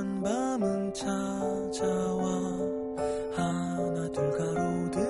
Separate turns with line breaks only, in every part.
한밤은 찾아와 하나 둘 가로등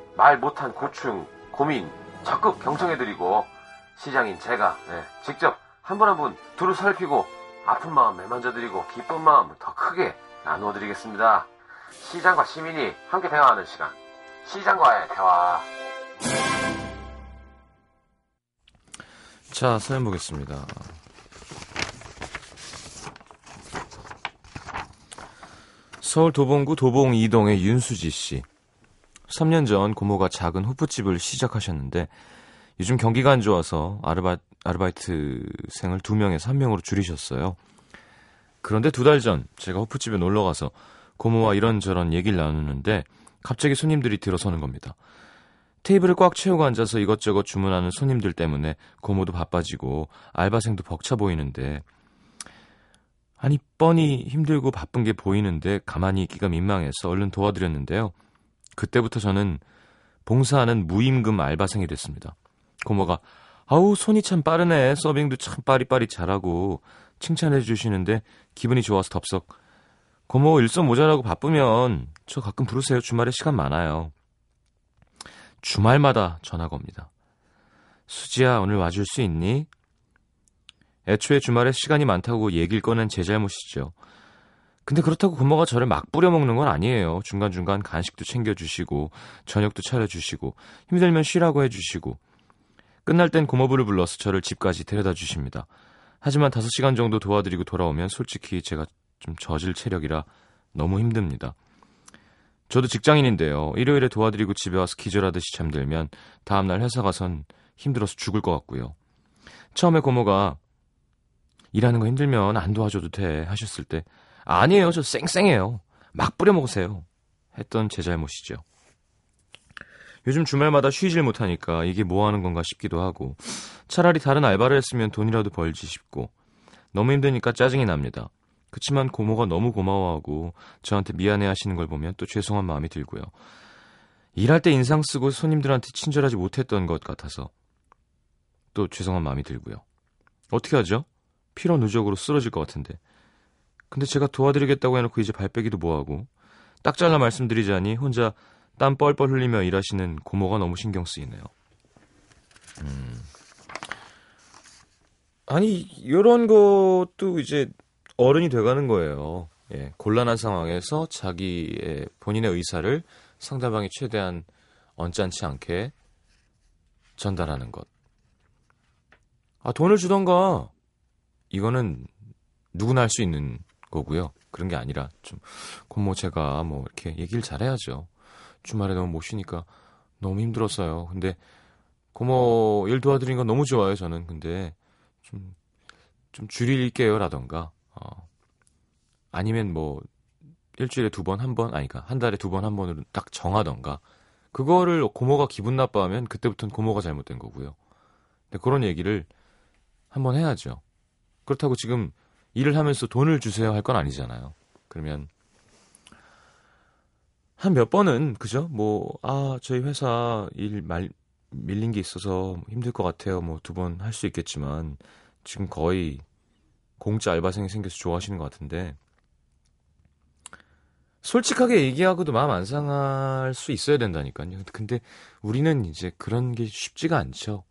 말 못한 고충, 고민 적극 경청해드리고 시장인 제가 네, 직접 한 분 한분 두루 살피고 아픈 마음 매만져드리고 기쁜 마음 더 크게 나누어드리겠습니다. 시장과 시민이 함께 대화하는 시간. 시장과의 대화.
자, 사연 보겠습니다. 서울 도봉구 도봉 이동의 윤수지 씨. 3년 전 고모가 작은 호프집을 시작하셨는데 요즘 경기가 안 좋아서 아르바, 아르바이트생을 2명에서 1명으로 줄이셨어요. 그런데 두 달 전 제가 호프집에 놀러 가서 고모와 이런저런 얘기를 나누는데 갑자기 손님들이 들어서는 겁니다. 테이블을 꽉 채우고 앉아서 이것저것 주문하는 손님들 때문에 고모도 바빠지고 알바생도 벅차 보이는데 아니 뻔히 힘들고 바쁜 게 보이는데 가만히 있기가 민망해서 얼른 도와드렸는데요. 그때부터 저는 봉사하는 무임금 알바생이 됐습니다. 고모가 아우 손이 참 빠르네. 서빙도 참 빠리빠리 잘하고 칭찬해 주시는데 기분이 좋아서 덥석 고모 일손 모자라고 바쁘면 저 가끔 부르세요. 주말에 시간 많아요 주말마다 전화가 옵니다 수지야 오늘 와줄 수 있니? 애초에 주말에 시간이 많다고 얘기를 꺼낸 제 잘못이죠 근데 그렇다고 고모가 저를 막 뿌려먹는 건 아니에요. 중간중간 간식도 챙겨주시고, 저녁도 차려주시고, 힘들면 쉬라고 해주시고, 끝날 땐 고모부를 불러서 저를 집까지 데려다 주십니다. 하지만 5시간 정도 도와드리고 돌아오면 솔직히 제가 좀 저질 체력이라 너무 힘듭니다. 저도 직장인인데요. 일요일에 도와드리고 집에 와서 기절하듯이 잠들면 다음날 회사 가선 힘들어서 죽을 것 같고요. 처음에 고모가 일하는 거 힘들면 안 도와줘도 돼 하셨을 때 아니에요. 저 쌩쌩해요. 막 뿌려 먹으세요. 했던 제 잘못이죠. 요즘 주말마다 쉬질 못하니까 이게 뭐 하는 건가 싶기도 하고 차라리 다른 알바를 했으면 돈이라도 벌지 싶고 너무 힘드니까 짜증이 납니다. 그치만 고모가 너무 고마워하고 저한테 미안해 하시는 걸 보면 또 죄송한 마음이 들고요. 일할 때 인상 쓰고 손님들한테 친절하지 못했던 것 같아서 또 죄송한 마음이 들고요. 어떻게 하죠? 피로 누적으로 쓰러질 것 같은데. 근데 제가 도와드리겠다고 해놓고 이제 발빼기도 뭐하고 딱 잘라 말씀드리자니 혼자 땀 뻘뻘 흘리며 일하시는 고모가 너무 신경 쓰이네요. 음. 아니 이런 것도 이제 어른이 돼가는 거예요. 예, 곤란한 상황에서 자기의 본인의 의사를 상대방이 최대한 언짢지 않게 전달하는 것. 아 돈을 주던가 이거는 누구나 할 수 있는 거고요. 그런 게 아니라 좀 고모 제가 뭐 이렇게 얘기를 잘해야죠. 주말에 너무 못 쉬니까 너무 힘들었어요. 근데 고모 일 도와드린 건 너무 좋아요. 저는 근데 좀 좀 줄일게요라던가 어, 아니면 뭐 일주일에 두 번, 한 번, 아니까 한 달에 두 번, 한 번으로 딱 정하던가 그거를 고모가 기분 나빠하면 그때부터는 고모가 잘못된 거고요. 근데 그런 얘기를 한번 해야죠. 그렇다고 지금 일을 하면서 돈을 주세요 할 건 아니잖아요. 그러면 한 몇 번은 그죠? 뭐 아 저희 회사 일 말, 밀린 게 있어서 힘들 것 같아요. 뭐 두 번 할 수 있겠지만 지금 거의 공짜 알바생이 생겨서 좋아하시는 것 같은데 솔직하게 얘기하고도 마음 안 상할 수 있어야 된다니까요. 근데 우리는 이제 그런 게 쉽지가 않죠.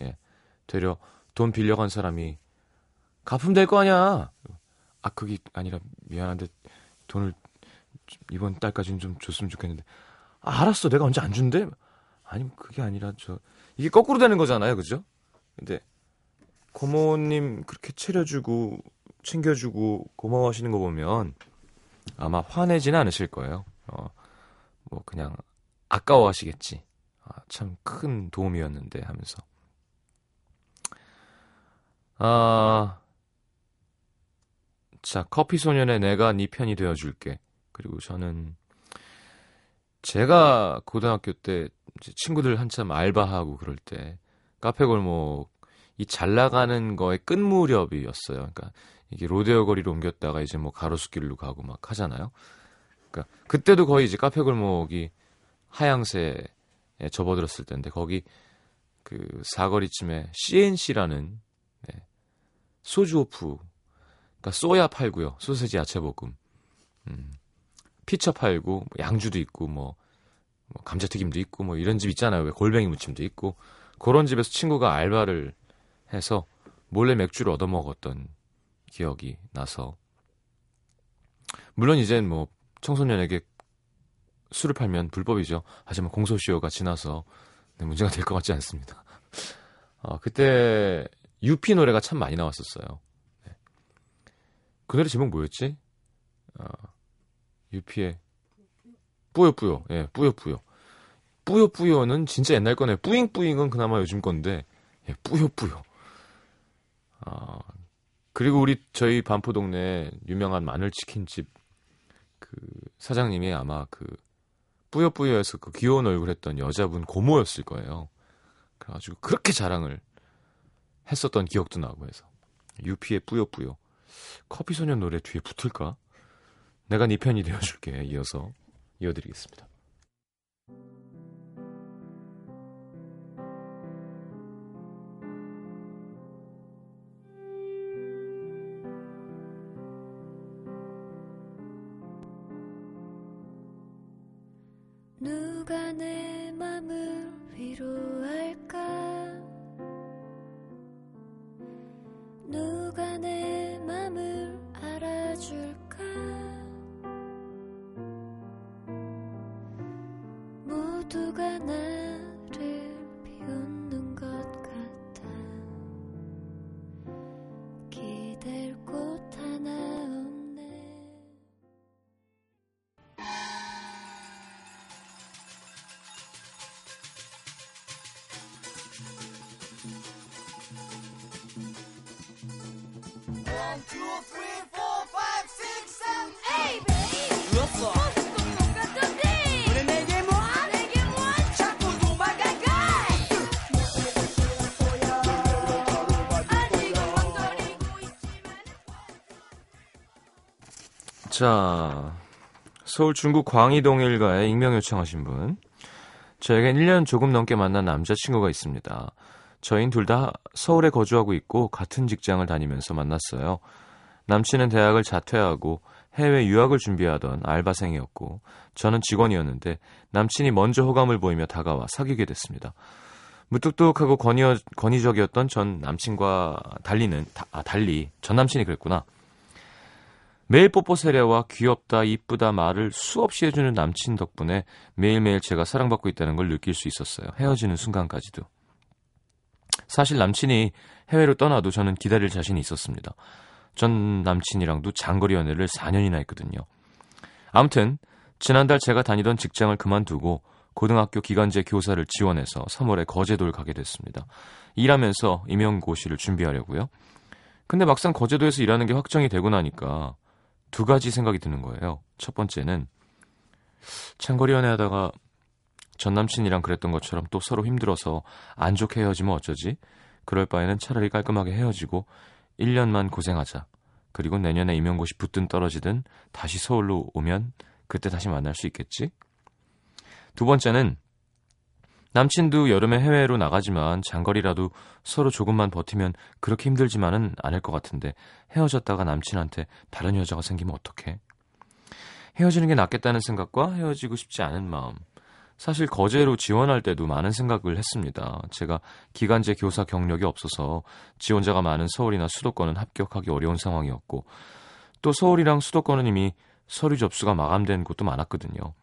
예. 되려 돈 빌려간 사람이 갚으면 될거 아니야. 아, 그게 아니라 미안한데 돈을 이번 달까지는 좀 줬으면 좋겠는데. 아, 알았어. 내가 언제 안 준대? 아니, 그게 아니라 저 이게 거꾸로 되는 거잖아요. 그죠? 근데 고모님 그렇게 차려주고 챙겨주고 고마워하시는 거 보면 아마 화내지는 않으실 거예요. 어, 뭐 그냥 아까워하시겠지. 아, 참 큰 도움이었는데 하면서. 아, 자 커피 소년의 내가 네 편이 되어 줄게. 그리고 저는 제가 고등학교 때 친구들 한참 알바하고 그럴 때 카페 골목 이 잘 나가는 거의 끝 무렵이었어요. 그러니까 이게 로데오 거리로 옮겼다가 이제 뭐 가로수길로 가고 막 하잖아요. 그러니까 그때도 거의 이제 카페 골목이 하양세에 접어들었을 때인데 거기 그 사거리쯤에 CNC라는 네, 소주 오프 그러니까 쏘야 팔고요. 소세지 야채 볶음. 음. 피처 팔고 뭐 양주도 있고 뭐, 뭐 감자튀김도 있고 뭐 이런 집 있잖아요. 왜 골뱅이 무침도 있고 그런 집에서 친구가 알바를 해서 몰래 맥주를 얻어 먹었던 기억이 나서 물론 이젠 뭐 청소년에게 술을 팔면 불법이죠. 하지만 공소시효가 지나서 네, 문제가 될 것 같지 않습니다. 어, 그때 유피 노래가 참 많이 나왔었어요. 네. 그 노래 제목 뭐였지? 어, 유피의 뿌요뿌요. 예, 뿌요뿌요. 뿌요뿌요는 진짜 옛날 거네. 뿌잉뿌잉은 그나마 요즘 건데, 예, 뿌요뿌요. 아, 그리고 우리 저희 반포 동네 유명한 마늘치킨집 그 사장님이 아마 그 뿌요뿌요에서 그 귀여운 얼굴 했던 여자분 고모였을 거예요. 그래가지고 그렇게 자랑을 했었던 기억도 나고 해서 유피의 뿌요뿌요 커피 소년 노래 뒤에 붙을까? 내가 네 편이 되어줄게 이어서 이어드리겠습니다.
자,
서울 중구 광희동 일가에 익명 요청하신 분. 저에겐 1년 조금 넘게 만난 남자친구가 있습니다. 저희는 둘 다 서울에 거주하고 있고 같은 직장을 다니면서 만났어요. 남친은 대학을 자퇴하고 해외 유학을 준비하던 알바생이었고 저는 직원이었는데 남친이 먼저 호감을 보이며 다가와 사귀게 됐습니다. 무뚝뚝하고 권위, 권위적이었던 전 남친과 달리는 다- 아, 달리 전 남친이 그랬구나. 매일 뽀뽀 세례와 귀엽다, 이쁘다 말을 수없이 해주는 남친 덕분에 매일매일 제가 사랑받고 있다는 걸 느낄 수 있었어요. 헤어지는 순간까지도. 사실 남친이 해외로 떠나도 저는 기다릴 자신이 있었습니다. 전 남친이랑도 장거리 연애를 4년이나 했거든요. 아무튼 지난달 제가 다니던 직장을 그만두고 고등학교 기간제 교사를 지원해서 3월에 거제도를 가게 됐습니다. 일하면서 임용고시를 준비하려고요. 근데 막상 거제도에서 일하는 게 확정이 되고 나니까 두 가지 생각이 드는 거예요. 첫 번째는 장거리 연애하다가 전 남친이랑 그랬던 것처럼 또 서로 힘들어서 안 좋게 헤어지면 어쩌지? 그럴 바에는 차라리 깔끔하게 헤어지고 1년만 고생하자. 그리고 내년에 임용고시 붙든 떨어지든 다시 서울로 오면 그때 다시 만날 수 있겠지? 두 번째는 남친도 여름에 해외로 나가지만 장거리라도 서로 조금만 버티면 그렇게 힘들지만은 않을 것 같은데 헤어졌다가 남친한테 다른 여자가 생기면 어떡해? 헤어지는 게 낫겠다는 생각과 헤어지고 싶지 않은 마음. 사실 거제로 지원할 때도 많은 생각을 했습니다. 제가 기간제 교사 경력이 없어서 지원자가 많은 서울이나 수도권은 합격하기 어려운 상황이었고 또 서울이랑 수도권은 이미 서류 접수가 마감된 곳도 많았거든요.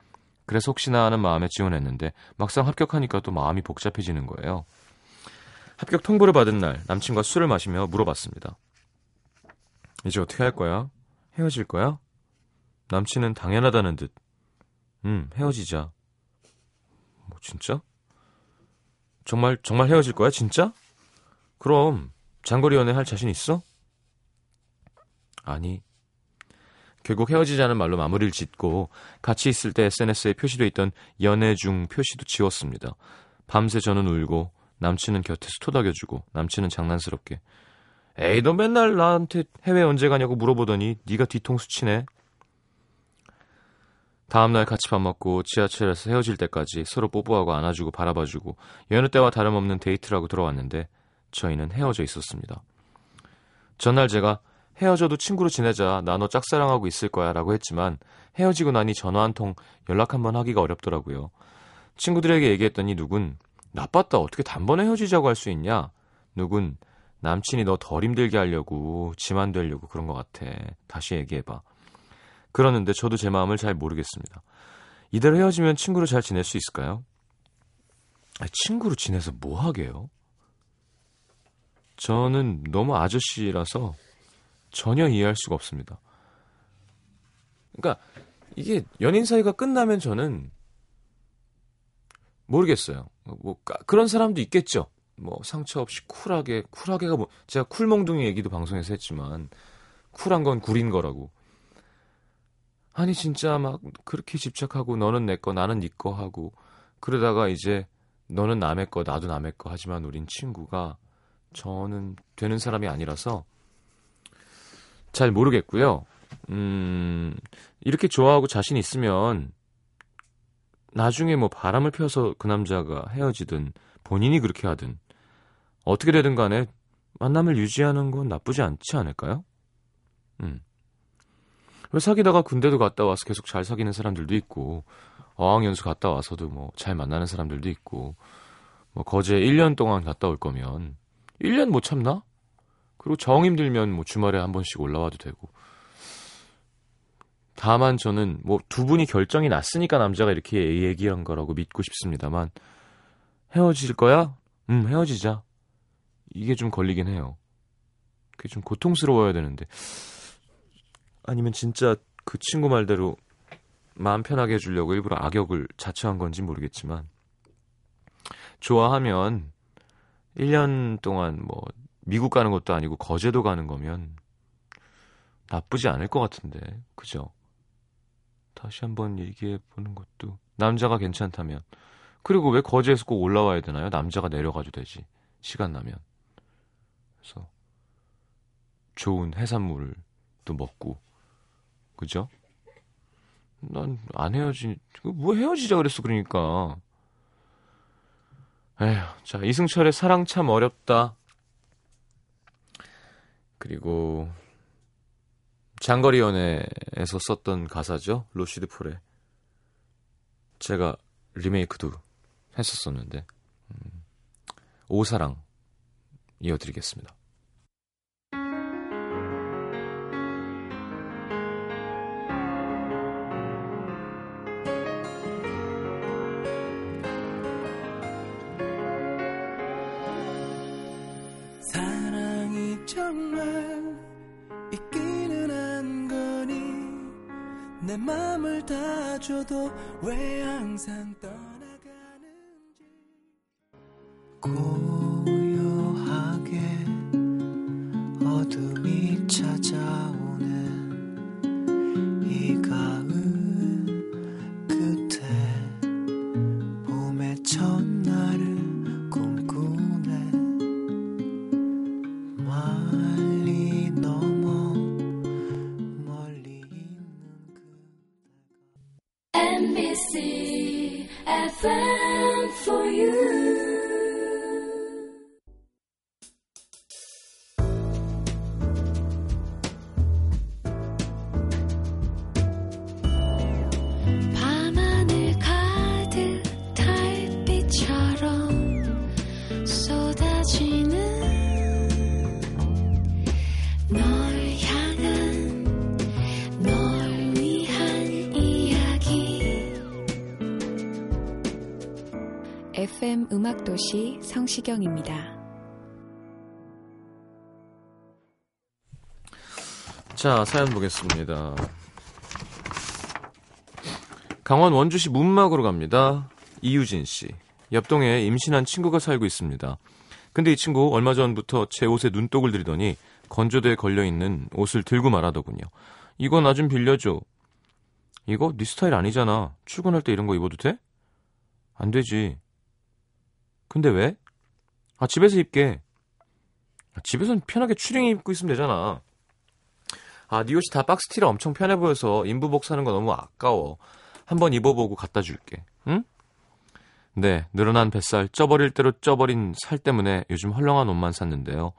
그래서 혹시나 하는 마음에 지원했는데 막상 합격하니까 또 마음이 복잡해지는 거예요. 합격 통보를 받은 날 남친과 술을 마시며 물어봤습니다. 이제 어떻게 할 거야? 헤어질 거야? 남친은 당연하다는 듯. 음, 헤어지자. 뭐 진짜? 정말 정말 헤어질 거야, 진짜? 그럼 장거리 연애 할 자신 있어? 아니. 결국 헤어지자는 말로 마무리를 짓고 같이 있을 때 SNS에 표시돼 있던 연애 중 표시도 지웠습니다. 밤새 저는 울고 남친은 곁에서 토닥여주고 남친은 장난스럽게 에이 너 맨날 나한테 해외 언제 가냐고 물어보더니 네가 뒤통수 치네. 다음날 같이 밥 먹고 지하철에서 헤어질 때까지 서로 뽀뽀하고 안아주고 바라봐주고 여느 때와 다름없는 데이트하고 들어왔는데 저희는 헤어져 있었습니다. 전날 제가 헤어져도 친구로 지내자 나 너 짝사랑하고 있을 거야 라고 했지만 헤어지고 나니 전화 한 통 연락 한 번 하기가 어렵더라고요. 친구들에게 얘기했더니 누군 나빴다 어떻게 단번에 헤어지자고 할 수 있냐 누군 남친이 너 덜 힘들게 하려고 지만 되려고 그런 것 같아 다시 얘기해봐 그러는데 저도 제 마음을 잘 모르겠습니다. 이대로 헤어지면 친구로 잘 지낼 수 있을까요? 친구로 지내서 뭐 하게요? 저는 너무 아저씨라서 전혀 이해할 수가 없습니다. 그러니까 이게 연인 사이가 끝나면 저는 모르겠어요. 뭐 까- 그런 사람도 있겠죠. 뭐 상처 없이 쿨하게 쿨하게가 뭐 제가 쿨몽둥이 얘기도 방송에서 했지만 쿨한 건 구린 거라고. 아니 진짜 막 그렇게 집착하고 너는 내 거 나는 네 거 하고 그러다가 이제 너는 남의 거 나도 남의 거 하지만 우린 친구가 저는 되는 사람이 아니라서 잘 모르겠고요. 음, 이렇게 좋아하고 자신 있으면 나중에 뭐 바람을 펴서 그 남자가 헤어지든 본인이 그렇게 하든 어떻게 되든 간에 만남을 유지하는 건 나쁘지 않지 않을까요? 음. 왜 사귀다가 군대도 갔다 와서 계속 잘 사귀는 사람들도 있고 어학연수 갔다 와서도 뭐 잘 만나는 사람들도 있고 뭐 거제 1년 동안 갔다 올 거면 1년 못 참나? 그리고 정 힘들면 뭐 주말에 한 번씩 올라와도 되고 다만 저는 뭐 두 분이 결정이 났으니까 남자가 이렇게 얘기한 거라고 믿고 싶습니다만 헤어질 거야? 음 헤어지자 이게 좀 걸리긴 해요 그게 좀 고통스러워야 되는데 아니면 진짜 그 친구 말대로 마음 편하게 해주려고 일부러 악역을 자처한 건지 모르겠지만 좋아하면 1년 동안 뭐 미국 가는 것도 아니고 거제도 가는 거면 나쁘지 않을 것 같은데 그죠? 다시 한번 얘기해 보는 것도 남자가 괜찮다면 그리고 왜 거제에서 꼭 올라와야 되나요? 남자가 내려가도 되지 시간 나면 그래서 좋은 해산물도 먹고 그죠? 난 안 헤어지 뭐 헤어지자 그랬어 그러니까 에휴 자 이승철의 사랑 참 어렵다 그리고 장거리 연애에서 썼던 가사죠 루시드 폴의 제가 리메이크도 했었었는데 음, 오 사랑 이어드리겠습니다.
다 줘도 왜 항상
FM
음악도시 성시경입니다.
자, 사연 보겠습니다. 강원 원주시 문막으로 갑니다. 이유진 씨. 옆동에 임신한 친구가 살고 있습니다. 근데 이 친구 얼마 전부터 제 옷에 눈독을 들이더니 건조대에 걸려있는 옷을 들고 말하더군요. 이거 나 좀 빌려줘. 이거 네 스타일 아니잖아. 출근할 때 이런 거 입어도 돼? 안 되지. 근데 왜? 아, 집에서 입게. 아, 집에선 편하게 추링 입고 있으면 되잖아. 아, 네 옷이 다 박스티라 엄청 편해 보여서 인부복 사는 거 너무 아까워. 한번 입어보고 갖다 줄게. 응? 네, 늘어난 뱃살, 쪄버릴 대로 쪄버린 살 때문에 요즘 헐렁한 옷만 샀는데요.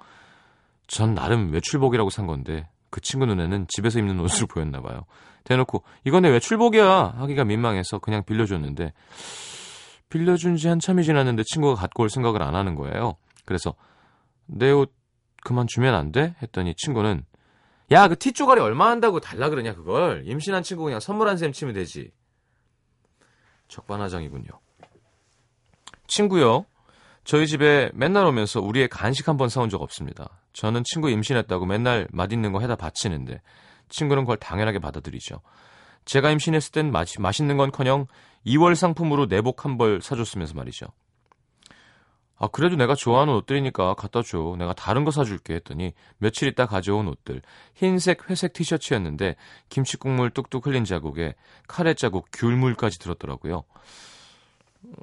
전 나름 외출복이라고 산 건데 그 친구 눈에는 집에서 입는 옷으로 보였나 봐요. 대놓고 이건 내 외출복이야 하기가 민망해서 그냥 빌려줬는데 빌려준 지 한참이 지났는데 친구가 갖고 올 생각을 안 하는 거예요. 그래서 내 옷 그만 주면 안 돼? 했더니 친구는 야, 그 티 쪼가리 얼마 한다고 달라 그러냐, 그걸. 임신한 친구 그냥 선물 한 셈 치면 되지. 적반하장이군요. 친구요. 저희 집에 맨날 오면서 우리의 간식 한 번 사온 적 없습니다. 저는 친구 임신했다고 맨날 맛있는 거 해다 바치는데 친구는 그걸 당연하게 받아들이죠. 제가 임신했을 땐 마시, 맛있는 건커녕 2월 상품으로 내복 한 벌 사줬으면서 말이죠. 아, 그래도 내가 좋아하는 옷들이니까 갖다 줘. 내가 다른 거 사줄게 했더니 며칠 있다 가져온 옷들. 흰색, 회색 티셔츠였는데 김치 국물 뚝뚝 흘린 자국에 카레 자국, 귤물까지 들었더라고요.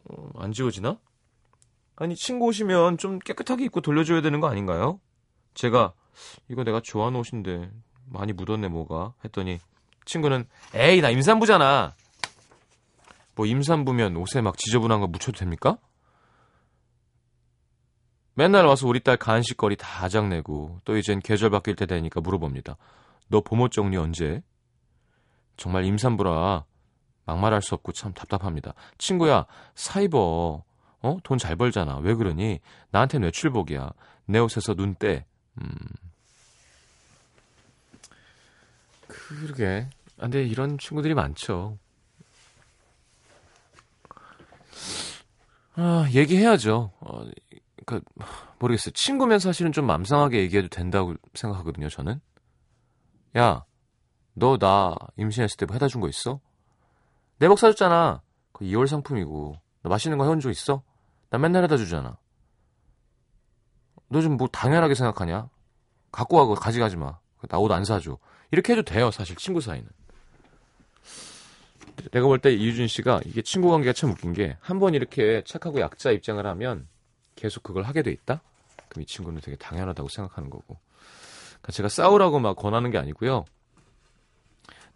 어, 안 지워지나? 아니, 친구 오시면 좀 깨끗하게 입고 돌려줘야 되는 거 아닌가요? 제가 이거 내가 좋아하는 옷인데 많이 묻었네 뭐가 했더니 친구는 에이 나 임산부잖아. 뭐 임산부면 옷에 막 지저분한 거 묻혀도 됩니까? 맨날 와서 우리 딸 간식거리 다 아작내고 또 이젠 계절 바뀔 때 되니까 물어봅니다. 너 봄옷 정리 언제? 정말 임산부라 막말할 수 없고 참 답답합니다. 친구야 사입어. 어? 돈 잘 벌잖아. 왜 그러니? 나한텐 외출복이야. 내 옷에서 눈 떼. 음. 그러게. 아, 근데 이런 친구들이 많죠. 아, 얘기해야죠. 어, 그 모르겠어요. 친구면 사실은 좀 맘상하게 얘기해도 된다고 생각하거든요. 저는. 야, 너 나 임신했을 때 뭐 해다 준 거 있어? 내 복 사줬잖아. 그 2월 상품이고. 너 맛있는 거 해온 적 있어? 나 맨날 해다 주잖아. 너 좀 뭐 당연하게 생각하냐? 갖고 와고 가져가지 마. 나 옷 안 사줘. 이렇게 해도 돼요. 사실 친구 사이는. 내가 볼 때 이유준 씨가 이게 친구 관계가 참 웃긴 게 한 번 이렇게 착하고 약자 입장을 하면 계속 그걸 하게 돼 있다? 그럼 이 친구는 되게 당연하다고 생각하는 거고. 그러니까 제가 싸우라고 막 권하는 게 아니고요.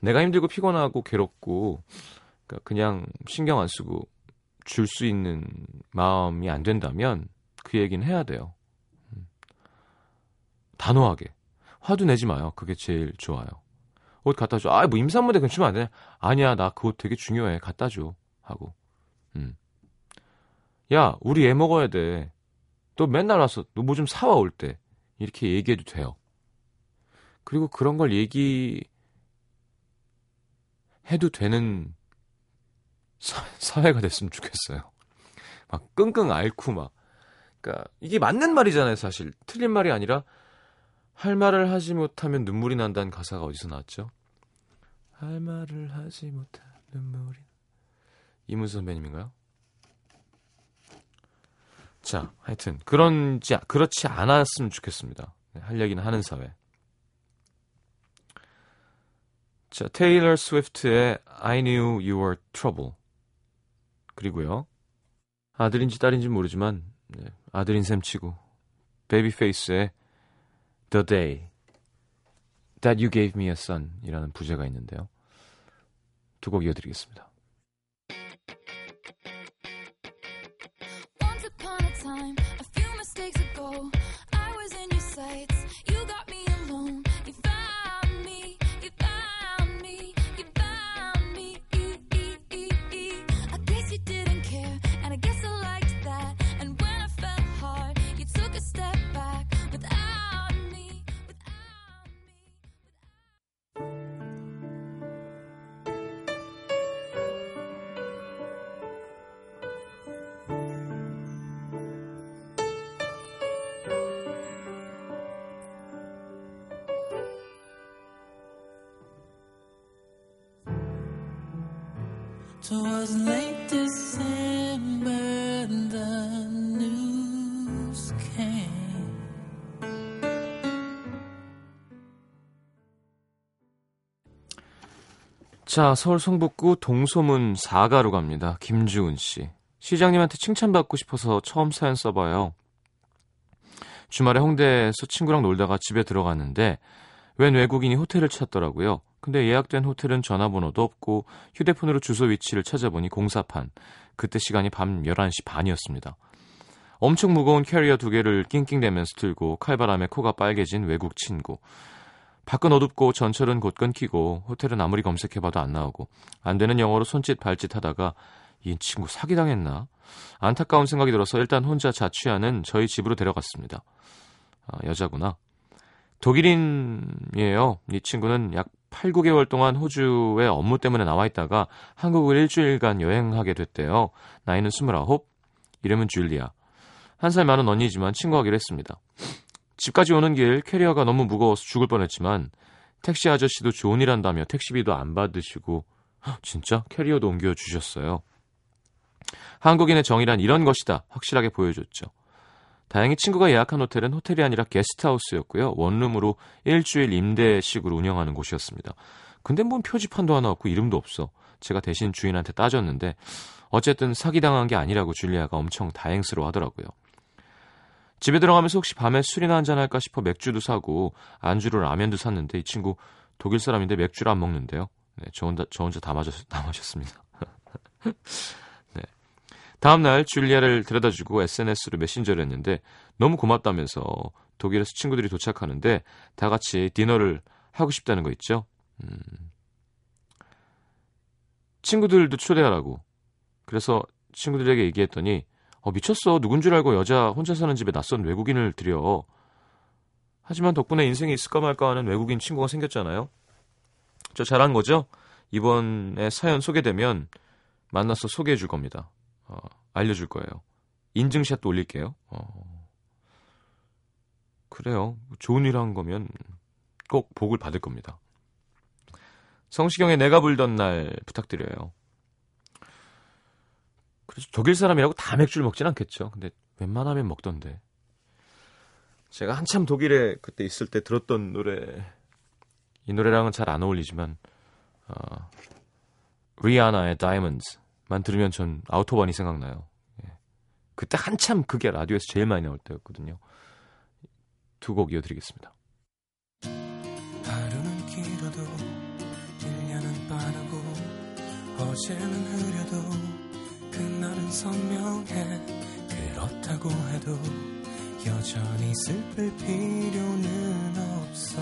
내가 힘들고 피곤하고 괴롭고 그러니까 그냥 신경 안 쓰고 줄 수 있는 마음이 안 된다면 그 얘기는 해야 돼요. 음. 단호하게. 화도 내지 마요. 그게 제일 좋아요. 옷 갖다 줘. 아, 뭐 임산부인데 그럼 주면 안 되냐? 아니야, 나 그 옷 되게 중요해. 갖다 줘. 하고. 음. 야, 우리 애 먹어야 돼. 너 맨날 와서 너 뭐 좀 사와 올 때. 이렇게 얘기해도 돼요. 그리고 그런 걸 얘기 해도 되는 사, 사회가 됐으면 좋겠어요. 막 끙끙 앓고 막. 그러니까 이게 맞는 말이잖아요, 사실. 틀린 말이 아니라 할 말을 하지 못하면 눈물이 난다는 가사가 어디서 나왔죠? 할 말을 하지 못하면 눈물이 이문수 선배님인가요? 자, 하여튼 그런지 그렇지 않았으면 좋겠습니다. 네, 할 얘기는 하는 사회. 자, 테일러 스위프트의 I Knew You Were Trouble. 그리고요. 아들인지 딸인지 모르지만 네, 아들인 셈 치고 베이비 페이스의 The Day That You Gave Me a Son 이라는 부제가 있는데요. 두 곡 이어드리겠습니다.
Twas late December, the news came.
자, 서울 성북구 동소문 4가로 갑니다. 김주은 씨. 시장님한테 칭찬받고 싶어서 처음 사연 써봐요. 주말에 홍대에서 친구랑 놀다가 집에 들어갔는데 웬 외국인이 호텔을 찾더라고요. 근데 예약된 호텔은 전화번호도 없고 휴대폰으로 주소 위치를 찾아보니 공사판. 그때 시간이 밤 11시 반이었습니다. 엄청 무거운 캐리어 두 개를 낑낑대면서 들고 칼바람에 코가 빨개진 외국 친구. 밖은 어둡고 전철은 곧 끊기고 호텔은 아무리 검색해봐도 안 나오고 안 되는 영어로 손짓 발짓 하다가 이 친구 사기당했나? 안타까운 생각이 들어서 일단 혼자 자취하는 저희 집으로 데려갔습니다. 아, 여자구나. 독일인이에요. 이 친구는 약 8, 9개월 동안 호주에 업무 때문에 나와 있다가 한국을 일주일간 여행하게 됐대요. 나이는 29, 이름은 줄리아. 한 살 많은 언니지만 친구하기로 했습니다. 집까지 오는 길 캐리어가 너무 무거워서 죽을 뻔했지만 택시 아저씨도 좋은 일 한다며 택시비도 안 받으시고 헉, 진짜 캐리어도 옮겨 주셨어요. 한국인의 정의란 이런 것이다 확실하게 보여줬죠. 다행히 친구가 예약한 호텔은 호텔이 아니라 게스트하우스였고요. 원룸으로 일주일 임대식으로 운영하는 곳이었습니다. 근데 뭔 표지판도 하나 없고 이름도 없어. 제가 대신 주인한테 따졌는데 어쨌든 사기당한 게 아니라고 줄리아가 엄청 다행스러워 하더라고요. 집에 들어가면서 혹시 밤에 술이나 한잔 할까 싶어 맥주도 사고 안주로 라면도 샀는데 이 친구 독일 사람인데 맥주를 안 먹는데요. 네, 저 혼자, 저 혼자 다, 마셨, 다 마셨습니다. 네. 다음날 줄리아를 데려다주고 SNS로 메신저를 했는데 너무 고맙다면서 독일에서 친구들이 도착하는데 다 같이 디너를 하고 싶다는 거 있죠. 음. 친구들도 초대하라고. 그래서 친구들에게 얘기했더니 어, 미쳤어. 누군 줄 알고 여자 혼자 사는 집에 낯선 외국인을 들여. 하지만 덕분에 인생이 있을까 말까 하는 외국인 친구가 생겼잖아요. 저 잘한 거죠? 이번에 사연 소개되면 만나서 소개해 줄 겁니다. 어, 알려줄 거예요. 인증샷도 올릴게요. 어, 그래요. 좋은 일 한 거면 꼭 복을 받을 겁니다. 성시경의 내가 불던 날 부탁드려요. 그래서 독일 사람이라고 다 맥주를 먹진 않겠죠. 근데 웬만하면 먹던데. 제가 한참 독일에 그때 있을 때 들었던 노래 이 노래랑은 잘 안 어울리지만 어, 리아나의 Diamonds 만 들으면 전 아우토반이 생각나요. 예. 그때 한참 그게 라디오에서 제일 많이 나올 때였거든요. 두 곡 이어드리겠습니다.
하루는 길어도 1년은 빠르고 어제는 흐려도 그날은 선명해 그렇다고 해도 여전히 슬플 필요는 없어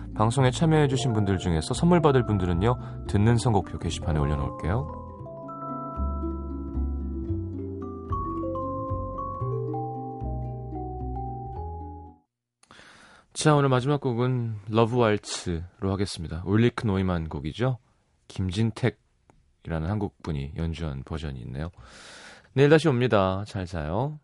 방송에 참여해주신 분들 중에서 선물 받을 분들은요, 듣는 선곡표 게시판에 올려놓을게요. 자, 오늘 마지막 곡은 Love Waltz로 하겠습니다. 울리크 노이만 곡이죠. 김진택이라는 한국 분이 연주한 버전이 있네요. 내일 다시 옵니다. 잘 자요.